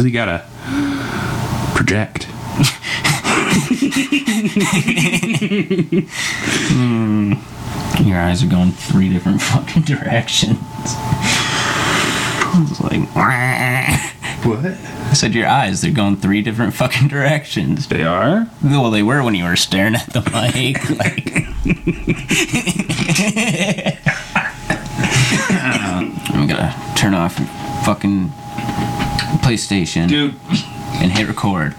You gotta project. Hmm. Your eyes are going three different fucking directions. It's like, What? I said your eyes, they're going three different fucking directions. They are? Well, they were when you were staring at the mic. Like, I'm gonna turn off fucking PlayStation Dude, and hit record.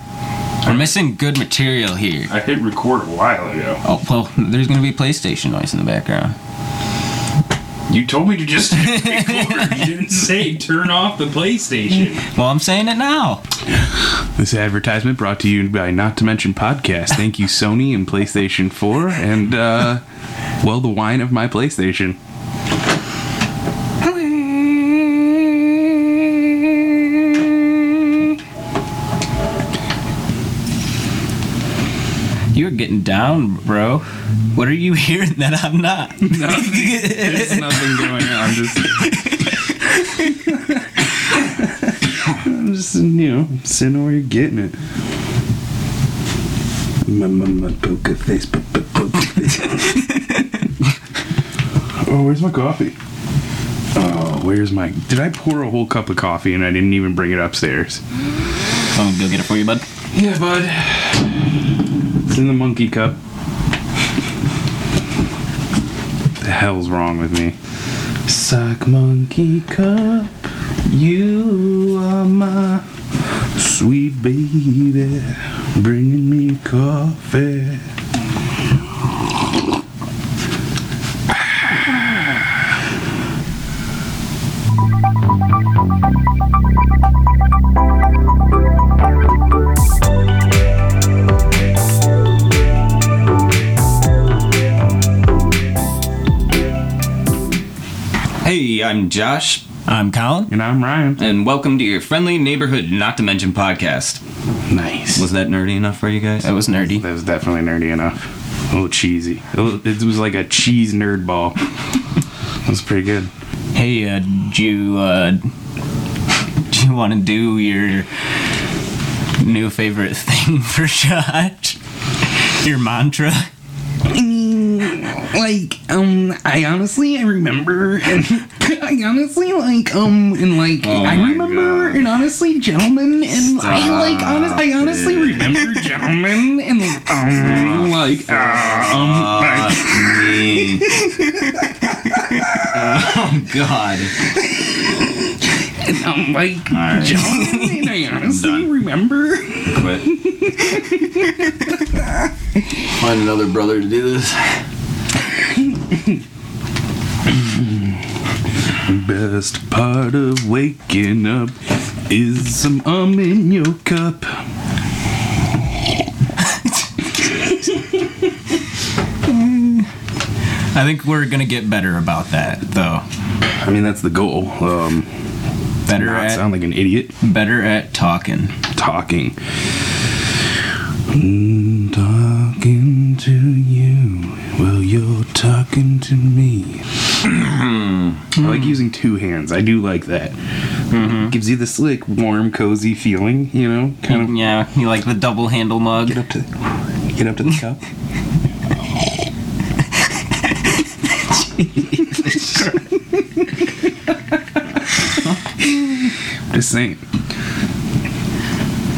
We're missing good material here. I hit record a while ago. Oh, well, there's gonna be PlayStation noise in the background. You told me to just hit record. You didn't say turn off the PlayStation. Well, I'm saying it now. This advertisement brought to you by Not to Mention Podcast. Thank you, Sony and PlayStation 4, and, uh, well, the wine of my PlayStation. You're getting down, bro. What are you hearing that I'm not? There's nothing going on. I'm just. I'm just, you know, sitting where you're getting it. My, my, my poker face, po- po- poker face. oh, where's my coffee? Oh, where's my. Did I pour a whole cup of coffee and I didn't even bring it upstairs? I'll go get it for you, bud. Yeah, bud. In the monkey cup. The hell's wrong with me? Suck monkey cup, you are my sweet baby, bringing me coffee. Hey, I'm Josh. I'm Colin. And I'm Ryan. And welcome to your friendly neighborhood not to mention podcast. Nice. Was that nerdy enough for you guys? That was nerdy. That was definitely nerdy enough. A little cheesy. It was, it was like a cheese nerd ball. It was pretty good. Hey, uh, do you, uh, do you want to do your new favorite thing for Josh? Your mantra? Like um i honestly i remember and i honestly like um and like Oh i remember God. and honestly gentlemen and i like honest i honestly remember gentlemen and um like uh, um like, oh, God. And I'm like gentlemen and i honestly remember Quit. Find another brother to do this. Best part of waking up is some um in your cup. I think we're gonna get better about that, though. I mean, that's the goal. Um, Better not at sound like an idiot better at talking. talking. Mm, talking to you. Well, you're talking to me. I like using two hands. I do like that. Gives you this like warm, cozy feeling. You know, kind of. Yeah, you like the double handle mug. Get up to, get up to the cup. Just saying.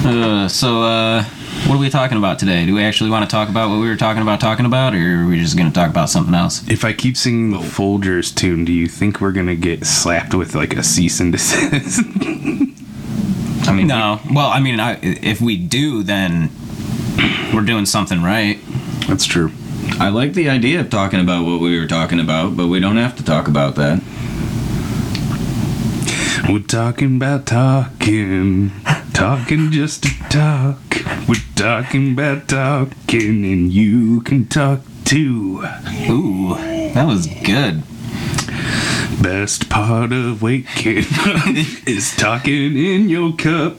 Uh, so, uh, what are we talking about today? Do we actually want to talk about what we were talking about talking about, or are we just gonna talk about something else? If I keep singing the Folgers tune, do you think we're gonna get slapped with like a cease and desist? I mean, no. Well, I mean, I, if we do, then we're doing something right. That's true. I like the idea of talking about what we were talking about, but we don't have to talk about that. We're talking about talking, talking just to talk. We're talking about talking, and you can talk too. Ooh, that was good. Best part of waking up is talking in your cup.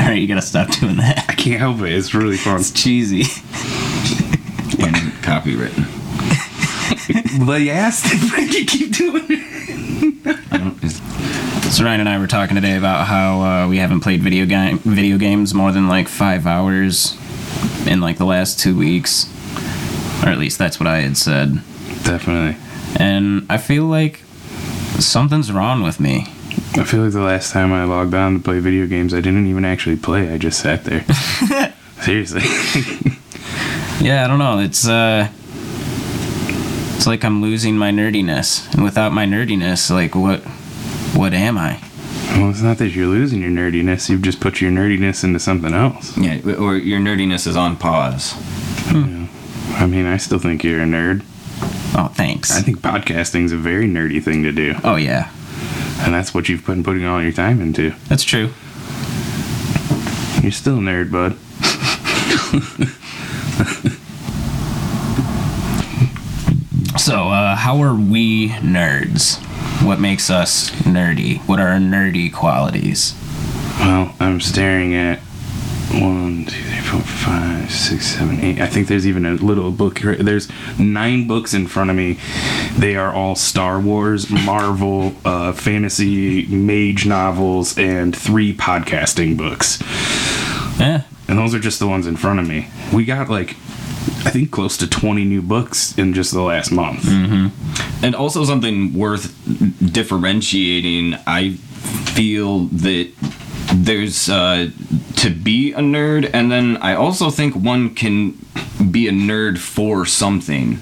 All right, you gotta stop doing that. I can't help it. It's really fun. It's cheesy. And copywritten. You if I could keep doing it. Ryan and I were talking today about how uh, we haven't played video game video games more than like five hours in like the last two weeks, or at least that's what I had said. Definitely. And I feel like something's wrong with me. I feel like the last time I logged on to play video games, I didn't even actually play. I just sat there. Seriously. Yeah, I don't know. It's uh, it's like I'm losing my nerdiness, and without my nerdiness, like what, what am I? well, it's not that you're losing your nerdiness. You've just put your nerdiness into something else. Yeah, or your nerdiness is on pause. Yeah. I mean, I still think you're a nerd. Oh, thanks. I think podcasting's a very nerdy thing to do. oh yeah, And that's what you've been putting all your time into. that's true. You're still a nerd, bud. So, uh, how are we nerds? What makes us nerdy? What are our nerdy qualities? Well, I'm staring at one, two, three, four, five, six, seven, eight. I think there's even a little book here. There's nine books in front of me. They are all Star Wars, Marvel, uh, fantasy, mage novels, and three podcasting books. Yeah, And those are just the ones in front of me. We got like, I think close to 20 new books in just the last month. And also something worth differentiating, I feel that there's uh, to be a nerd, and then I also think one can be a nerd for something,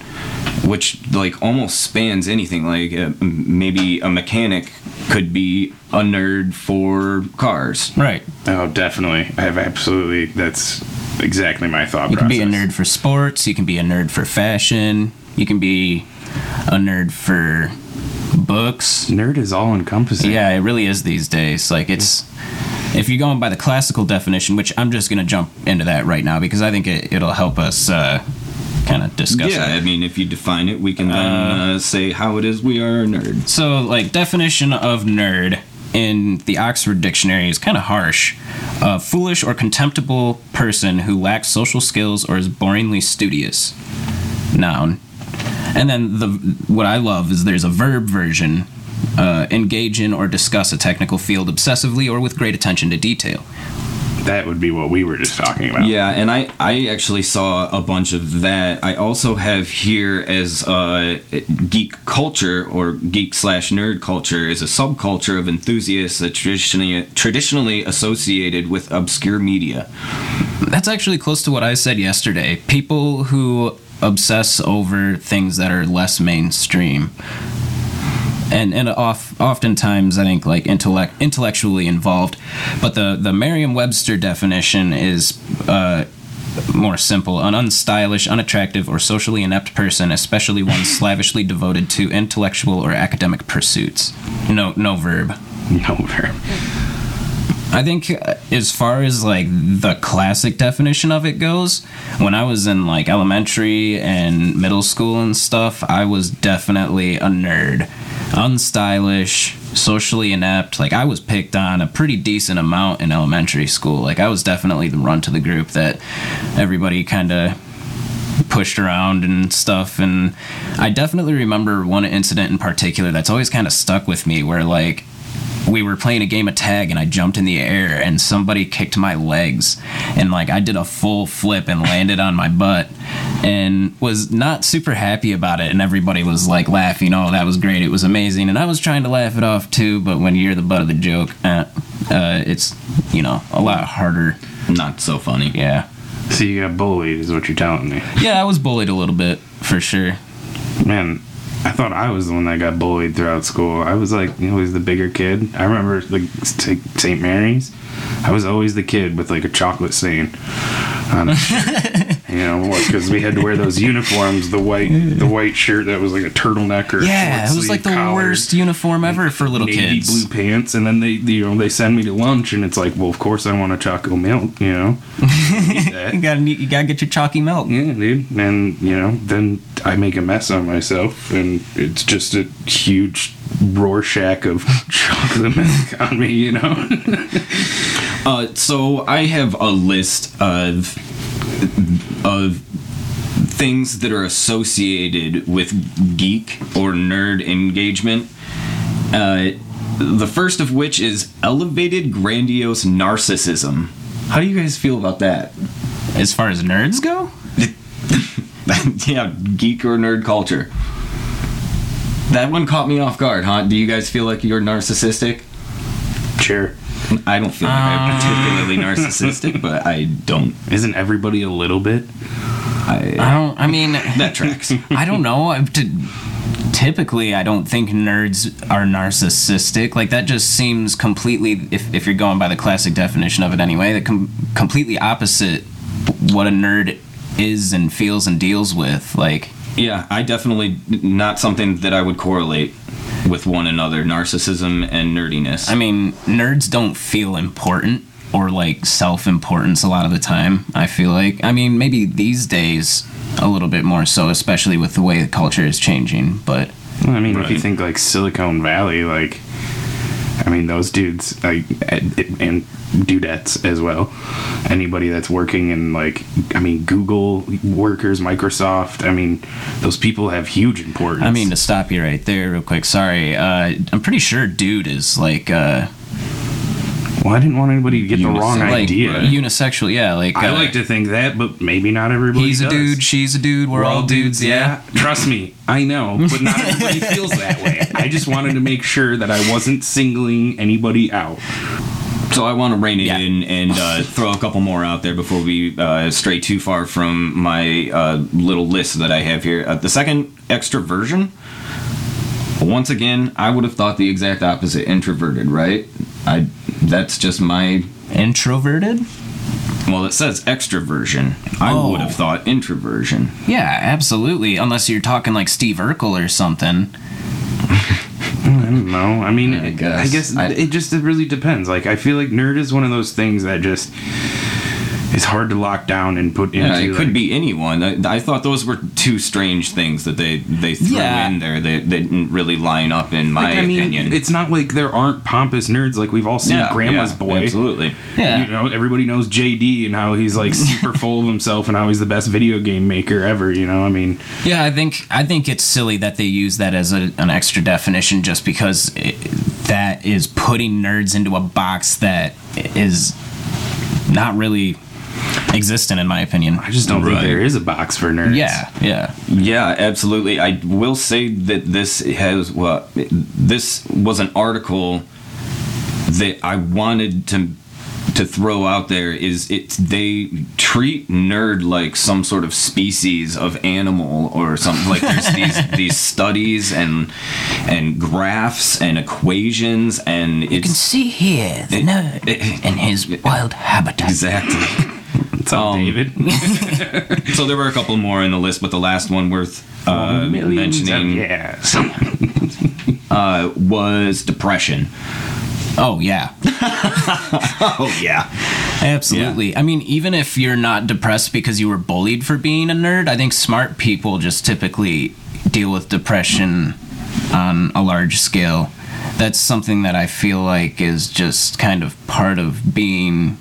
which like almost spans anything. Like uh, maybe a mechanic could be a nerd for cars. right. Oh, definitely. I have absolutely. That's exactly my thought You can be a nerd for sports. You can be a nerd for fashion. You can be a nerd for books. Nerd is all encompassing. Yeah, it really is these days. Like it's if you're going by the classical definition, which I'm just gonna jump into that right now because I think it, it'll help us uh, kind of discuss Yeah, it. I mean, if you define it, we can then uh, say how it is we are a nerd. So, like, definition of nerd in the Oxford Dictionary is kind of harsh. A foolish or contemptible person who lacks social skills or is boringly studious. Noun. And then the what I love is there's a verb version. Uh, engage in or discuss a technical field obsessively or with great attention to detail. That would be what we were just talking about. Yeah, and I I actually saw a bunch of that. I also have here as uh, geek culture or geek slash nerd culture is a subculture of enthusiasts that traditionally traditionally associated with obscure media. That's actually close to what I said yesterday. People who obsess over things that are less mainstream. And and off, oftentimes I think like intellect intellectually involved, but the the Merriam-Webster definition is uh, more simple: an unstylish, unattractive, or socially inept person, especially one slavishly devoted to intellectual or academic pursuits. No no verb. No verb. I think as far as like the classic definition of it goes, when I was in like elementary and middle school and stuff, I was definitely a nerd. Unstylish, socially inept. Like I was picked on a pretty decent amount in elementary school. Like I was definitely the run to the group that everybody kind of pushed around and stuff and I definitely remember one incident in particular that's always kind of stuck with me where like we were playing a game of tag and I jumped in the air and somebody kicked my legs. And like I did a full flip and landed on my butt and was not super happy about it. And everybody was like laughing. Oh that was great. It was amazing. And I was trying to laugh it off too. But when you're the butt of the joke uh, uh, it's you know a lot harder. Not so funny. yeah. So you got bullied, is what you're telling me. yeah I was bullied a little bit for sure. Man, I thought I was the one that got bullied throughout school. I was like always the bigger kid. I remember like St. Mary's. I was always the kid with like a chocolate stain on. you know, because we had to wear those uniforms, the white the white shirt that was like a turtleneck or yeah it was like the collar, worst uniform ever for little navy kids blue pants, and then they you know they send me to lunch, and it's like, well, of course I want a chocolate milk, you know. You gotta you gotta get your chalky milk Yeah, dude. And, you know, then I make a mess on myself, and it's just a huge Rorschach of chocolate milk on me, you know? Uh, so I have a list of of things that are associated with geek or nerd engagement. Uh, the first of which is elevated grandiose narcissism. How do you guys feel about that? As far as nerds go, yeah, geek or nerd culture. That one caught me off guard, huh? Do you guys feel like you're narcissistic? Sure. I don't feel like I'm particularly uh. narcissistic, but I don't. Isn't everybody a little bit? I I, don't. I mean, that tracks. I don't know. I've t- typically, I don't think nerds are narcissistic. Like that just seems completely. If if you're going by the classic definition of it anyway, that com- completely opposite what a nerd is and feels and deals with. Like Yeah, I definitely not something that I would correlate with one another. Narcissism and nerdiness. I mean, nerds don't feel important or like self importance a lot of the time, I feel like. I mean, maybe these days a little bit more so, especially with the way the culture is changing, but Well, I mean, if you think like Silicon Valley, like, I mean, those dudes like, and, dudettes as well. Anybody that's working in like, I mean, Google workers, Microsoft. I mean, those people have huge importance. I mean, to stop you right there, real quick. Sorry, uh, I'm pretty sure "dude" is like, uh, well, I didn't want anybody to get the wrong like idea. unisexual. Yeah, like I uh, like to think that, but maybe not everybody. He's a dude. She's a dude. We're, all dudes. Yeah. Trust me, I know, but not everybody feels that way. I just wanted to make sure that I wasn't singling anybody out. So I want to rein it Yeah. in and uh, throw a couple more out there before we uh, stray too far from my uh, little list that I have here. Uh, the second extroversion. Once again, I would have thought the exact opposite, introverted. Right? I. That's just my. Introverted. Well, it says extroversion. I Oh. would have thought introversion. Yeah, absolutely. Unless you're talking like Steve Urkel or something. I don't know. I mean, I I guess. guess, I- it just it really depends. Like, I feel like nerd is one of those things that just is hard to lock down and put into. Yeah, it could like- be anyone. I, I thought those were two strange things that they they threw Yeah. in there. They, they didn't really line up in my Like, I mean, opinion. it's not like there aren't pompous nerds. Like we've all seen Yeah, Grandma's yeah, Boy. Absolutely. Yeah. You know, everybody knows JD and how he's like super full of himself and how he's the best video game maker ever. You know, I mean, Yeah, I think I think it's silly that they use that as a, an extra definition just because it, that is putting nerds into a box that is not really existent in my opinion. I just don't think there is a box for nerds. Yeah, yeah. Yeah, absolutely. I will say that this has well, this was an article that I wanted to to throw out there is it they treat nerd like some sort of species of animal or something like there's these these studies and and graphs and equations and You can see here the nerd in his wild habitat. exactly What's up, Um, David? so there were a couple more in the list but the last one worth uh, mentioning yes. uh, was depression. Oh yeah, Oh yeah, absolutely. I mean, even if you're not depressed because you were bullied for being a nerd, I think smart people just typically deal with depression on a large scale. That's something that I feel like is just kind of part of being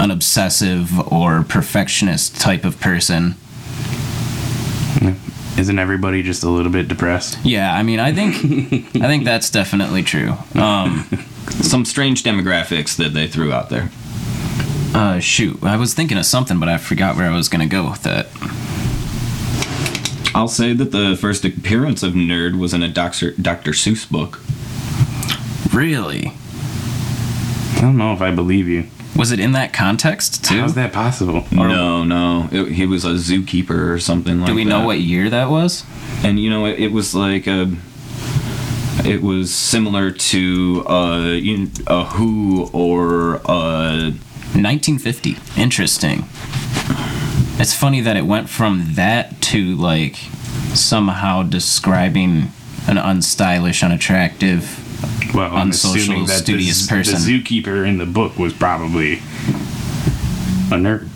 an obsessive or perfectionist type of person. Isn't everybody just a little bit depressed? Yeah, I mean, I think I think that's definitely true. Um, some strange demographics that they threw out there. uh, shoot, I was thinking of something, but I forgot where I was gonna go with that. I'll say that the first appearance of nerd was in a Dr. Dr. Seuss book. Really? I don't know if I believe you. Was it in that context too? How's that possible? No, no, it, he was a zookeeper or something like that. Do we know what year that was? And you know, it, it was like a. It was similar to uh, you, a Who or uh, 1950. Interesting. It's funny that it went from that to like somehow describing an unstylish, unattractive. Well, I'm assuming that studious the, person. the zookeeper in the book was probably a nerd.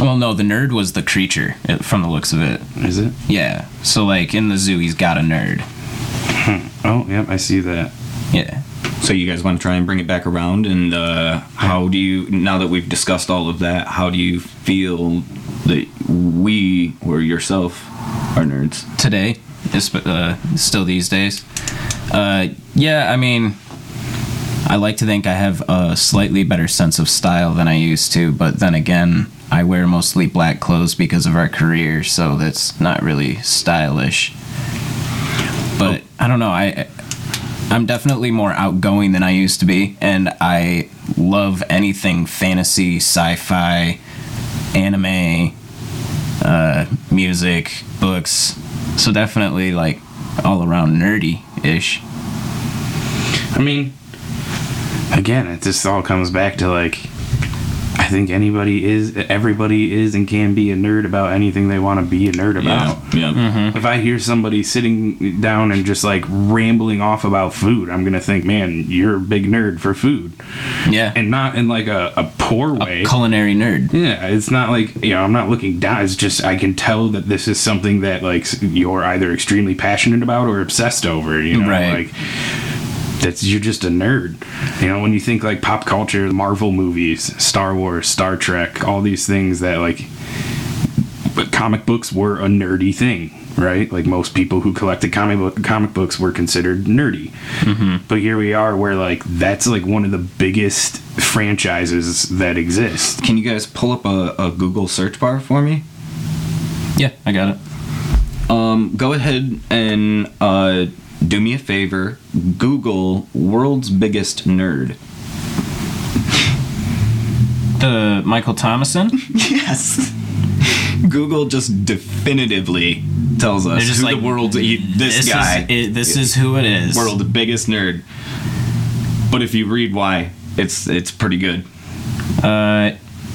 Well, no, the nerd was the creature uh, from the looks of it. Is it? Yeah. So like in the zoo, he's got a nerd. Oh, yep, I see that. Yeah. So you guys want to try and bring it back around, and uh, how do you? Now that we've discussed all of that, how do you feel that we or yourself are nerds? today, is- uh, still these days. Uh, yeah, I mean, I like to think I have a slightly better sense of style than I used to, but then again, I wear mostly black clothes because of our career, so that's not really stylish. But I don't know, I I'm definitely more outgoing than I used to be, and I love anything fantasy, sci-fi, anime, uh, music, books. So definitely like all around nerdy ish. I mean, again, it just all comes back to like, I think anybody is, everybody is and can be a nerd about anything they want to be a nerd about. Yeah. Yeah. If I hear somebody sitting down and just like rambling off about food, I'm gonna think, man, you're a big nerd for food, Yeah. and not in like a, a poor way. culinary nerd. Yeah, it's not like you know I'm not looking down. It's just I can tell that this is something that like you're either extremely passionate about or obsessed over. You know, Right. like that's you're just a nerd. You know, when you think like pop culture, Marvel movies, Star Wars, Star Trek, all these things that like, but comic books were a nerdy thing. Right, like most people who collected comic book comic books were considered nerdy, but here we are, where like that's like one of the biggest franchises that exist. Can you guys pull up a, a Google search bar for me? Yeah, I got it. Um, go ahead and uh, do me a favor. Google world's biggest nerd. The Michael Thomasson. Yes. Google just definitively tells us They're just who like the world's he- this, is guy it, this is who it is. world's biggest nerd. But if you read why, it's it's pretty good. Uh,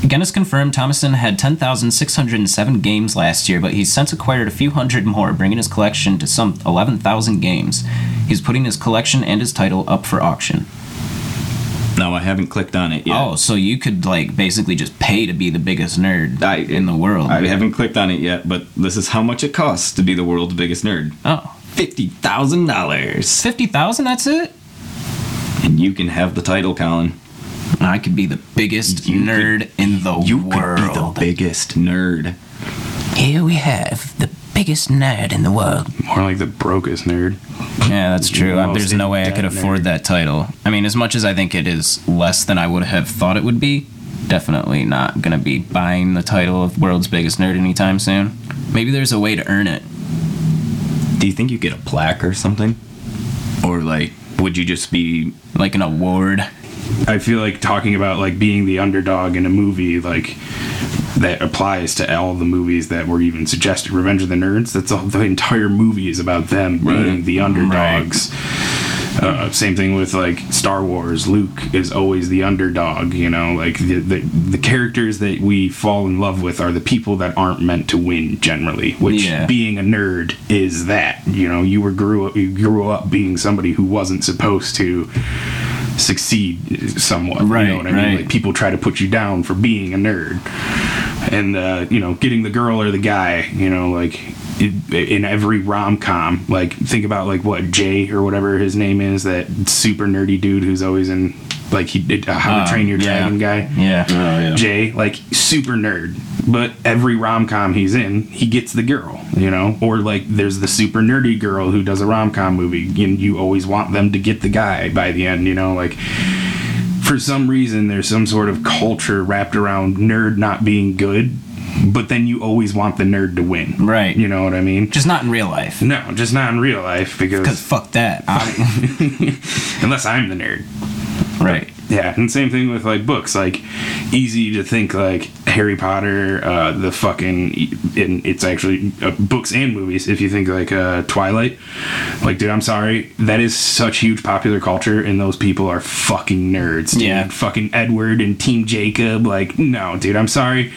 Guinness confirmed Thomasson had 10,607 games last year, but he's since acquired a few hundred more, bringing his collection to some 11,000 games. He's putting his collection and his title up for auction. No, I haven't clicked on it yet. Oh, so you could like basically just pay to be the biggest nerd I- in the world. I haven't clicked on it yet, but this is how much it costs to be the world's biggest nerd. oh, Fifty thousand dollars, 50,000, that's it? and you can have the title, Colin. I could be the biggest You could- nerd in the You world. You could be the biggest nerd. Here we have the biggest nerd in the world. More like the brokest nerd. Yeah, that's true. The most There's no way I could afford nerd. that title. I mean, as much as I think it is less than I would have thought it would be, definitely not going to be buying the title of world's biggest nerd anytime soon. Maybe there's a way to earn it. Do you think you get a plaque or something, or like would you just be? Like an award. I feel like talking about like being the underdog in a movie, like that applies to all the movies that were even suggested. Revenge of the Nerds. That's all. The entire movie is about them being the underdogs. Uh, same thing with like Star Wars. Luke is always the underdog. You know, like the, the the characters that we fall in love with are the people that aren't meant to win generally. Which Yeah. being a nerd is that. You know, you were grew up you grew up being somebody who wasn't supposed to succeed somewhat. Right, you know what I mean? right. Like people try to put you down for being a nerd, and uh, you know, getting the girl or the guy. You know, like in, in every rom com, like think about like what Jay or whatever his name is, that super nerdy dude who's always in like he did uh, How to Uh, Train Your yeah. Dragon guy. Yeah. Oh yeah. Jay, like super nerd, but every rom com he's in, he gets the girl, you know? Or like there's the super nerdy girl who does a rom com movie, and you always want them to get the guy by the end, you know? Like for some reason, there's some sort of culture wrapped around nerd not being good, but then you always want the nerd to win. Right. You know what I mean? Just not in real life. No, just not in real life Because because fuck that. I'm- unless I'm the nerd. right. Yeah, and same thing with like books. Like, easy to think like Harry Potter, uh, the fucking, and it's actually uh, books and movies. If you think like uh, Twilight, like, dude, I'm sorry, that is such huge popular culture, and those people are fucking nerds. Dude. Yeah. fucking Edward and Team Jacob. Like, no, dude, I'm sorry,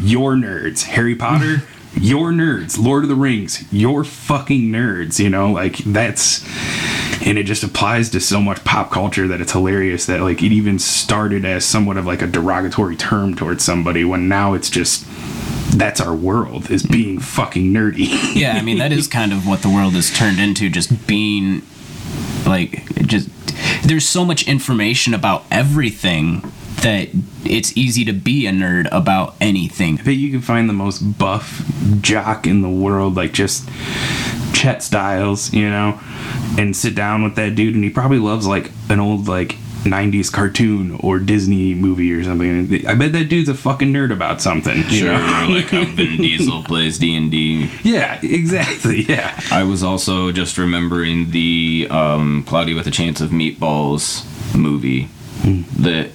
you're nerds. Harry Potter. You're nerds. Lord of the Rings. You're fucking nerds. You know, like that's and it just applies to so much pop culture that it's hilarious that like it even started as somewhat of like a derogatory term towards somebody when now it's just that's our world is being fucking nerdy Yeah, I mean, that is kind of what the world has turned into, just being like, just. There's so much information about everything that it's easy to be a nerd about anything. but you can find the most buff jock in the world like just Chet Styles you know and sit down with that dude and he probably loves like an old like '90s cartoon or Disney movie or something. I bet that dude's a fucking nerd about something. you Sure, know? like how Vin Diesel plays D and D. Yeah, exactly. Yeah. I was also just remembering the um, Cloudy with a Chance of Meatballs movie that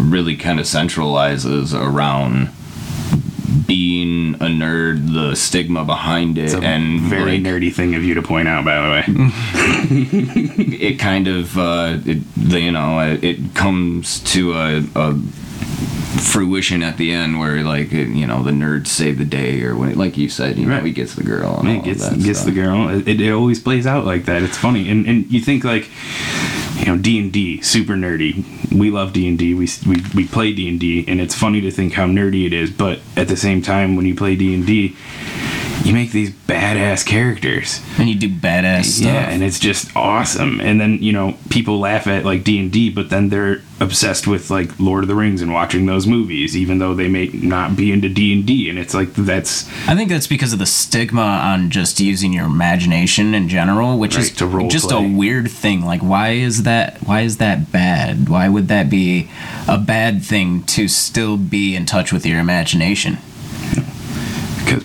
really kind of centralizes around being a nerd, the stigma behind it, and very like, nerdy thing of you to point out, by the way. it kind of uh, it, you know it, it comes to a, a fruition at the end where like it, you know the nerds save the day or when like you said you know Right. he gets the girl and gets gets stuff. the girl. It, it always plays out like that. It's funny, and and you think like, you know, D and D, super nerdy. We love D and D. We we we play D and D, and it's funny to think how nerdy it is. But at the same time, when you play D and D, you make these badass characters. And you do badass stuff. Yeah, and it's just awesome. And then you know people laugh at like D and D, but then they're obsessed with like Lord of the Rings and watching those movies, even though they may not be into D and D. And it's like that's I think that's because of the stigma on just using your imagination in general, which Right, is just play. a weird thing. Like, why is that? Why is that bad? Why would that be a bad thing to still be in touch with your imagination?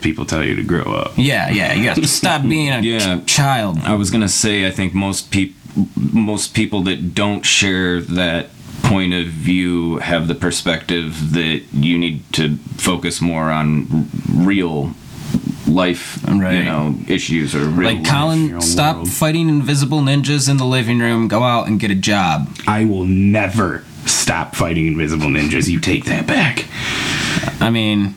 Because people tell you to grow up. Yeah, yeah. You got to stop being a Yeah. ch- child. I was gonna say I think most people most people that don't share that point of view have the perspective that you need to focus more on r- real life Right. you know issues or real Like life. Colin, stop world. fighting invisible ninjas in the living room. Go out and get a job. I will never stop fighting invisible ninjas. You take that back. I mean,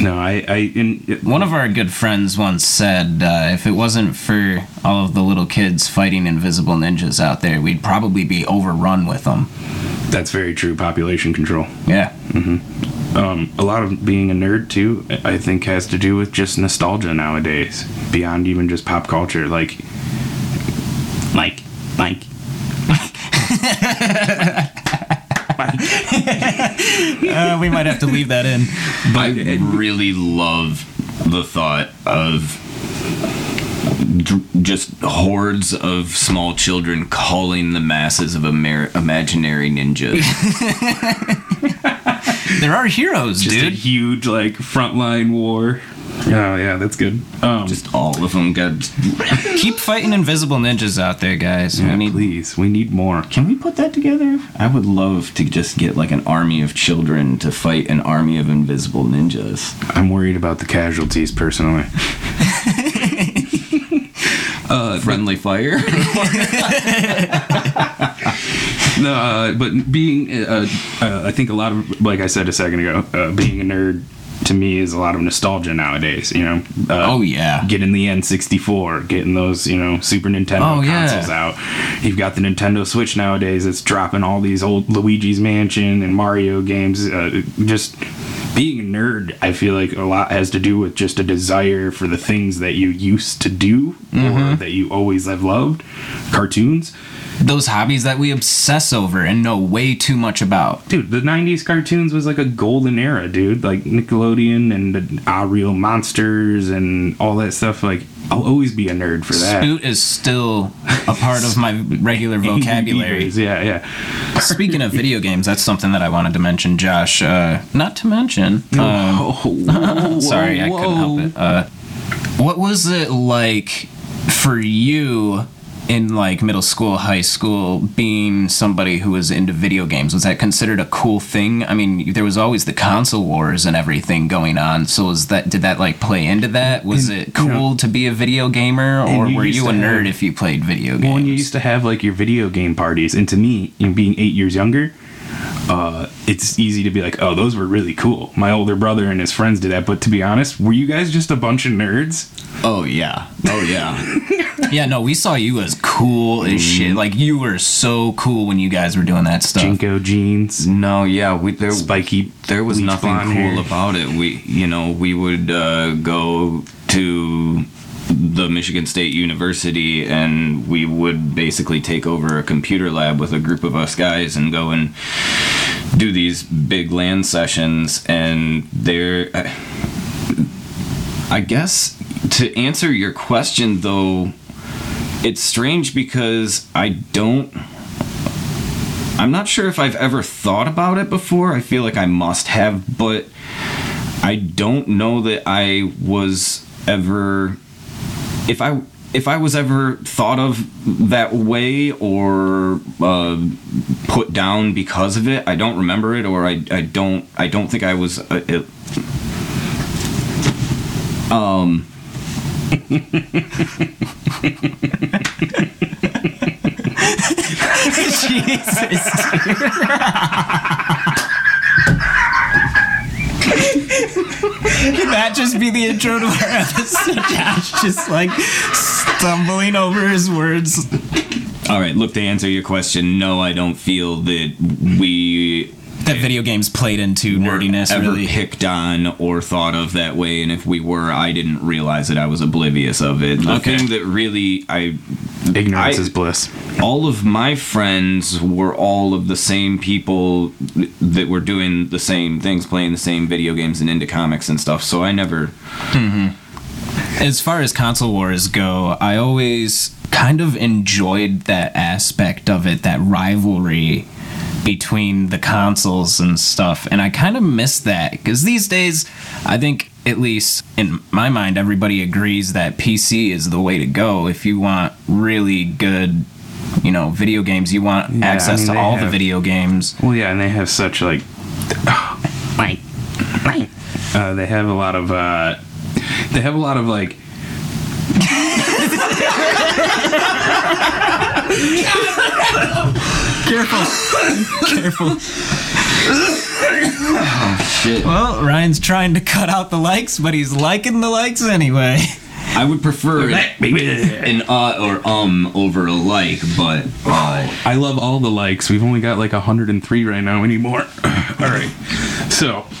No, I, I, in, One of our good friends once said, uh, if it wasn't for all of the little kids fighting invisible ninjas out there, we'd probably be overrun with them. that's very true. Population control. Yeah. Um, a lot of being a nerd too, I think, has to do with just nostalgia nowadays, beyond even just pop culture. Like, like. Uh, we might have to leave that in. But I really love the thought of just hordes of small children calling the masses of Amer- imaginary ninjas. There are heroes, Just a dude. huge like frontline war. Oh yeah, that's good. Um, just all of them got. Keep fighting invisible ninjas out there, guys. yeah, we need please, we need more. Can we put that together? I would love to just get like an army of children to fight an army of invisible ninjas. I'm worried about the casualties personally. Friendly fire. No, uh, but being, uh, uh, I think a lot of, like I said a second ago, uh, being a nerd to me is a lot of nostalgia nowadays. You know, uh, Oh, yeah. getting the N64, getting those you know Super Nintendo Oh, yeah. consoles out. You've got the Nintendo Switch nowadays. It's dropping all these old Luigi's Mansion and Mario games. Uh, just being a nerd, I feel like a lot has to do with just a desire for the things that you used to do Mm-hmm. or that you always have loved. Cartoons. Those hobbies that we obsess over and know way too much about. Dude, the '90s cartoons was like a golden era, dude. Like Nickelodeon and the Ah Real Monsters and all that stuff. Like, I'll always be a nerd for that. Spoot is still a part of my regular vocabulary. Yeah, yeah. Speaking of video games, that's something that I wanted to mention, Josh. Uh, not to mention, um, Whoa, sorry, I couldn't help it. Uh, what was it like for you in like middle school, high school, being somebody who was into video games? Was that considered a cool thing? I mean, there was always the console wars and everything going on. So was that did that like play into that? Was And, it you cool know, to be a video gamer, or you were you a nerd have- if you played video games? Well, when you used to have like your video game parties, and to me, you being eight years younger, uh, it's easy to be like, "Oh, those were really cool." My older brother and his friends did that, but to be honest, were you guys just a bunch of nerds? oh yeah. Oh yeah. Yeah, no, we saw you as cool as shit. Like you were so cool when you guys were doing that stuff. JNCO jeans, no, yeah. We there. spiky. there was bleach nothing blonde cool hair. about it. We, you know, we would uh, go to the Michigan State University and we would basically take over a computer lab with a group of us guys and go and do these big LAN sessions and there I guess to answer your question though it's strange because I don't I'm not sure if I've ever thought about it before. I feel like I must have, but I don't know that I was ever if I if I was ever thought of that way or uh, put down because of it, I don't remember it, or I, I don't I don't think I was. Uh, it, um. Jesus. Can that just be the intro to our episode? Josh just like stumbling over his words. All right, look to answer your question. No, I don't feel that we That video games played into nerdiness, ever really. picked on or thought of that way, and if we were, I didn't realize it. I was oblivious of it. The Okay. thing that really I Ignorance I- is bliss. all of my friends were all of the same people that were doing the same things, playing the same video games and into comics and stuff. So I never. Mm-hmm. As far as console wars go, I always kind of enjoyed that aspect of it, that rivalry between the consoles and stuff. And I kind of miss that because these days, I think, at least in my mind, everybody agrees that PC is the way to go if you want really good. You know, video games. You want Yeah, I access mean, to they all the video games. Well, yeah, and they have such like. Right. Right. Uh, they have a lot of. Uh, they have a lot of like. Careful, careful. Oh, shit. Well, Ryan's trying to cut out the likes, but he's liking the likes anyway. I would prefer an uh or um over a like, but uh, I love all the likes. We've only got like 103 right now anymore. all right. So.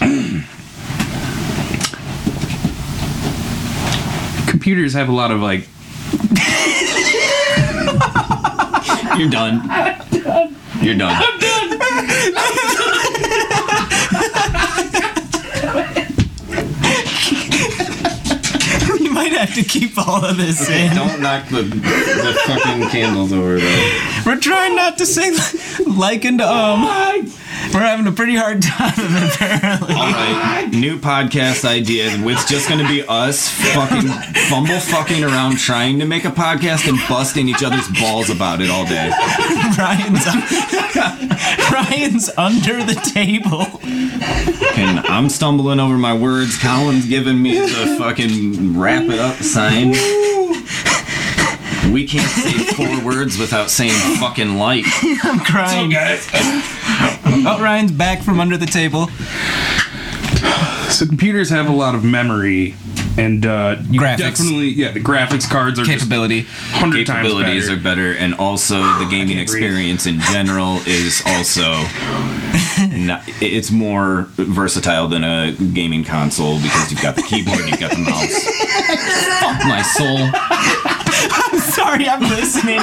Computers have a lot of like. you're done. You're done. I'm done! I'm done! You might have to keep all of this in. Don't knock the the fucking candles over though. We're trying not to say like and um. We're having a pretty hard time apparently. All right, new podcast idea. It's just gonna be us fucking fumble fucking around trying to make a podcast and busting each other's balls about it all day. Ryan's Ryan's under the table. And I'm stumbling over my words. Colin's giving me the fucking wrap it up sign. We can't say four words without saying fucking like. I'm crying. Oh, Ryan's back from under the table. So computers have a lot of memory and uh, you Graphics. Definitely, yeah. The graphics cards are Capability. hundred times Capabilities better. are better, and also the gaming can't breathe. experience in general is also. Not, it's more versatile than a gaming console because you've got the keyboard, you've got the mouse. Fuck my soul. Sorry, I'm listening.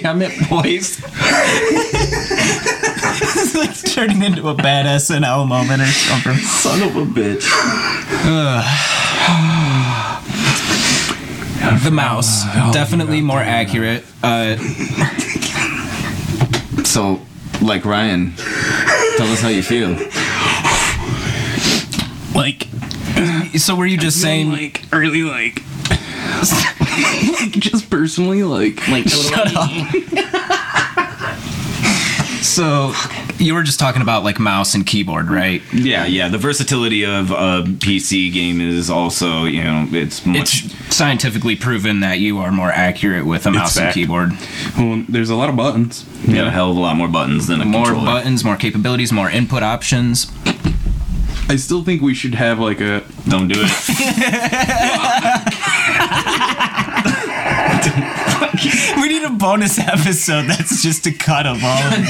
Damn it, boys. it's like turning into a bad SNL moment or something. Son of a bitch. The mouse, definitely more accurate. Uh, So, like Ryan, tell us how you feel. like so were you just saying? like early like like just personally like like Shut up. so you were just talking about like mouse and keyboard, right? Yeah, yeah. The versatility of a PC game is also, you know, it's much. It's scientifically proven that you are more accurate with a mouse and fact. keyboard. well, there's a lot of buttons. you got a hell of a lot more buttons than a keyboard. More controller. buttons, more capabilities, more input options. I still think we should have like a Don't do it. We need a bonus episode that's just a cut of all of the.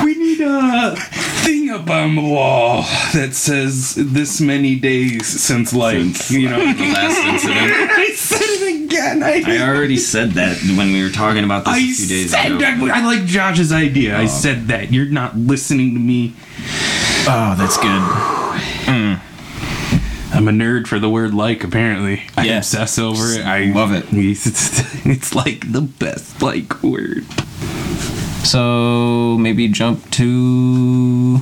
we need a thing up on the wall that says this many days since like Since- you know the last incident. I said it again. I, I already said that when we were talking about this I a few days said ago. that. I like Josh's idea. I oh. said that. You're not listening to me. Oh, that's good. Mm. I'm a nerd for the word like. Apparently, I obsess over it. I Love it. It's, it's like the best like word. So maybe jump to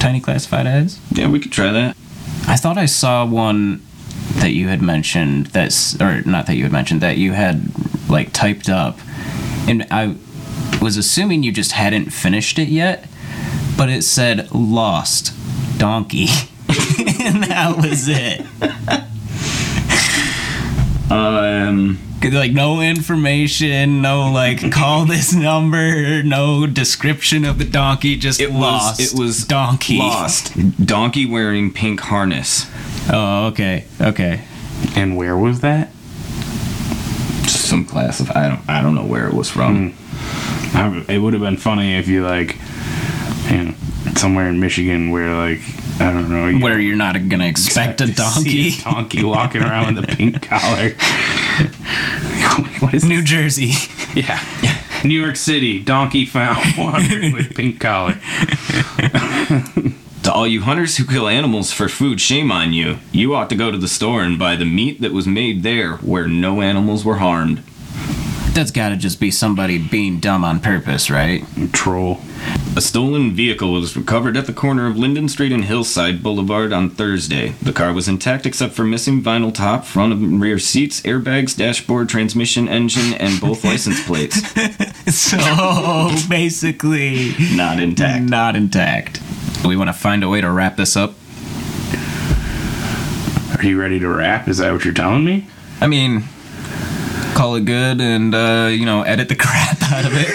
tiny classified ads. Yeah, we could try that. I thought I saw one that you had mentioned that's or not that you had mentioned that you had like typed up and I was assuming you just hadn't finished it yet but it said lost donkey and that was it Um, like no information no like call this number no description of the donkey just it lost was it was donkey lost donkey wearing pink harness. oh okay okay And where was that? Some class of I don't I don't know where it was from. I, it would have been funny if you like, you know, somewhere in Michigan where like I don't know you where you're not gonna expect a to see donkey a donkey walking around with a pink collar. what is New Jersey. Yeah. New York City, donkey found wandering with pink collar. To all you hunters who kill animals for food, shame on you. You ought to go to the store and buy the meat that was made there where no animals were harmed. That's gotta just be somebody being dumb on purpose, right? Troll. A stolen vehicle was recovered at the corner of Linden Street and Hillside Boulevard on Thursday. The car was intact except for missing vinyl top, front and rear seats, airbags, dashboard, transmission, engine, and both license plates. So basically, Not intact. not intact. We want to find a way to wrap this up. Are you ready to wrap? Is that what you're telling me? I mean, call it good and, uh, you know, edit the crap out of it.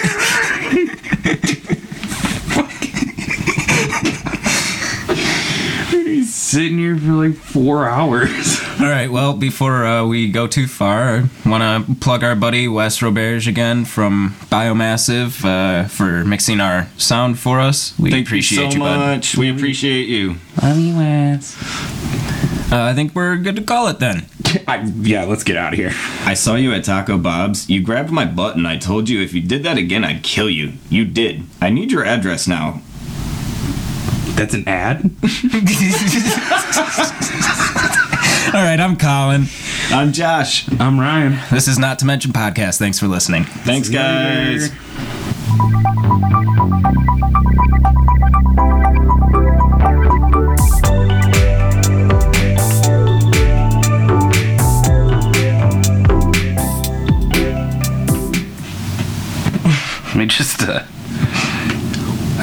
He's sitting here for like four hours. All right, well, before uh, we go too far, I want to plug our buddy Wes Roberge again from Biomassive uh, for mixing our sound for us. We Thank appreciate you so you, much. We appreciate you. Love you, Wes. Uh, I think we're good to call it then. I, yeah, let's get out of here. I saw you at Taco Bob's. You grabbed my butt and I told you if you did that again, I'd kill you. You did. I need your address now. That's an ad? All right, I'm Colin. I'm Josh. I'm Ryan. This is Not to Mention Podcast. Thanks for listening. Thanks, guys. Let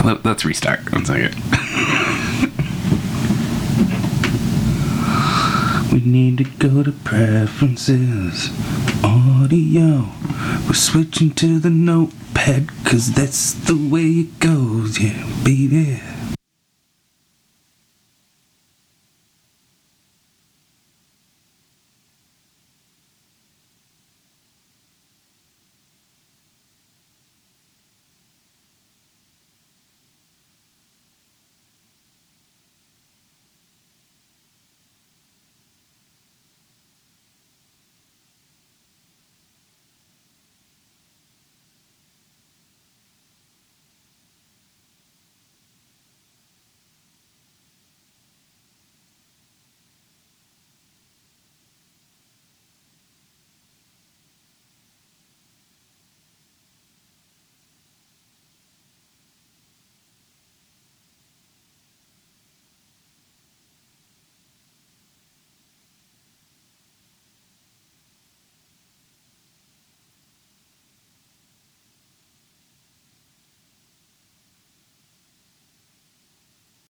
let- Let's restart. One second. we need to go to preferences. Audio. We're switching to the notepad, cause that's the way it goes, yeah, baby.